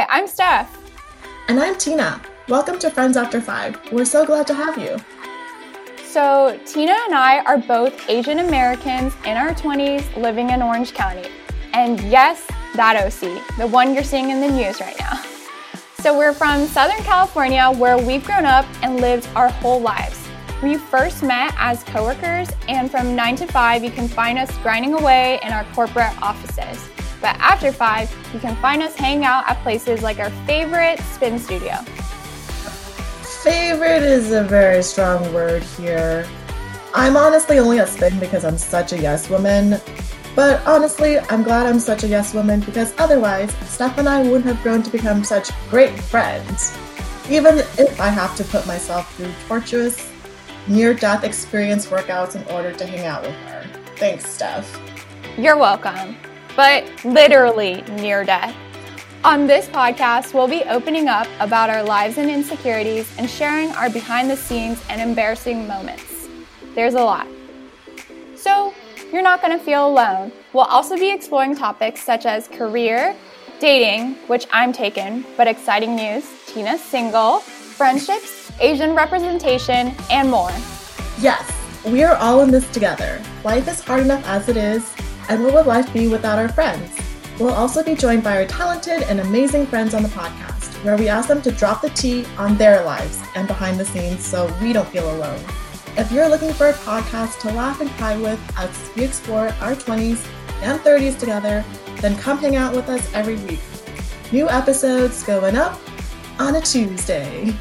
Hi, I'm Steph. And I'm Tina. Welcome to Friends After Five. We're so glad to have you. So, Tina and I are both Asian Americans in our 20s living in Orange County. And yes, that OC, the one you're seeing in the news right now. So, we're from Southern California where we've grown up and lived our whole lives. We first met as coworkers, and from 9 to 5, you can find us grinding away in our corporate offices. But after 5, you can find us hanging out at places like our favorite spin studio. Favorite is a very strong word here. I'm honestly only a spin because I'm such a yes woman. But honestly, I'm glad I'm such a yes woman because otherwise, Steph and I wouldn't have grown to become such great friends. Even if I have to put myself through torturous, near death experience workouts in order to hang out with her. Thanks, Steph. You're welcome but literally near death. On this podcast, we'll be opening up about our lives and insecurities and sharing our behind the scenes and embarrassing moments. There's a lot. So, you're not going to feel alone. We'll also be exploring topics such as career, dating, which I'm taken, but exciting news, Tina's single, friendships, Asian representation, and more. Yes, we are all in this together. Life is hard enough as it is, and what would life be without our friends? We'll also be joined by our talented and amazing friends on the podcast, where we ask them to drop the tea on their lives and behind the scenes so we don't feel alone. If you're looking for a podcast to laugh and cry with as we explore our 20s and 30s together, then come hang out with us every week. New episodes going up on a Tuesday.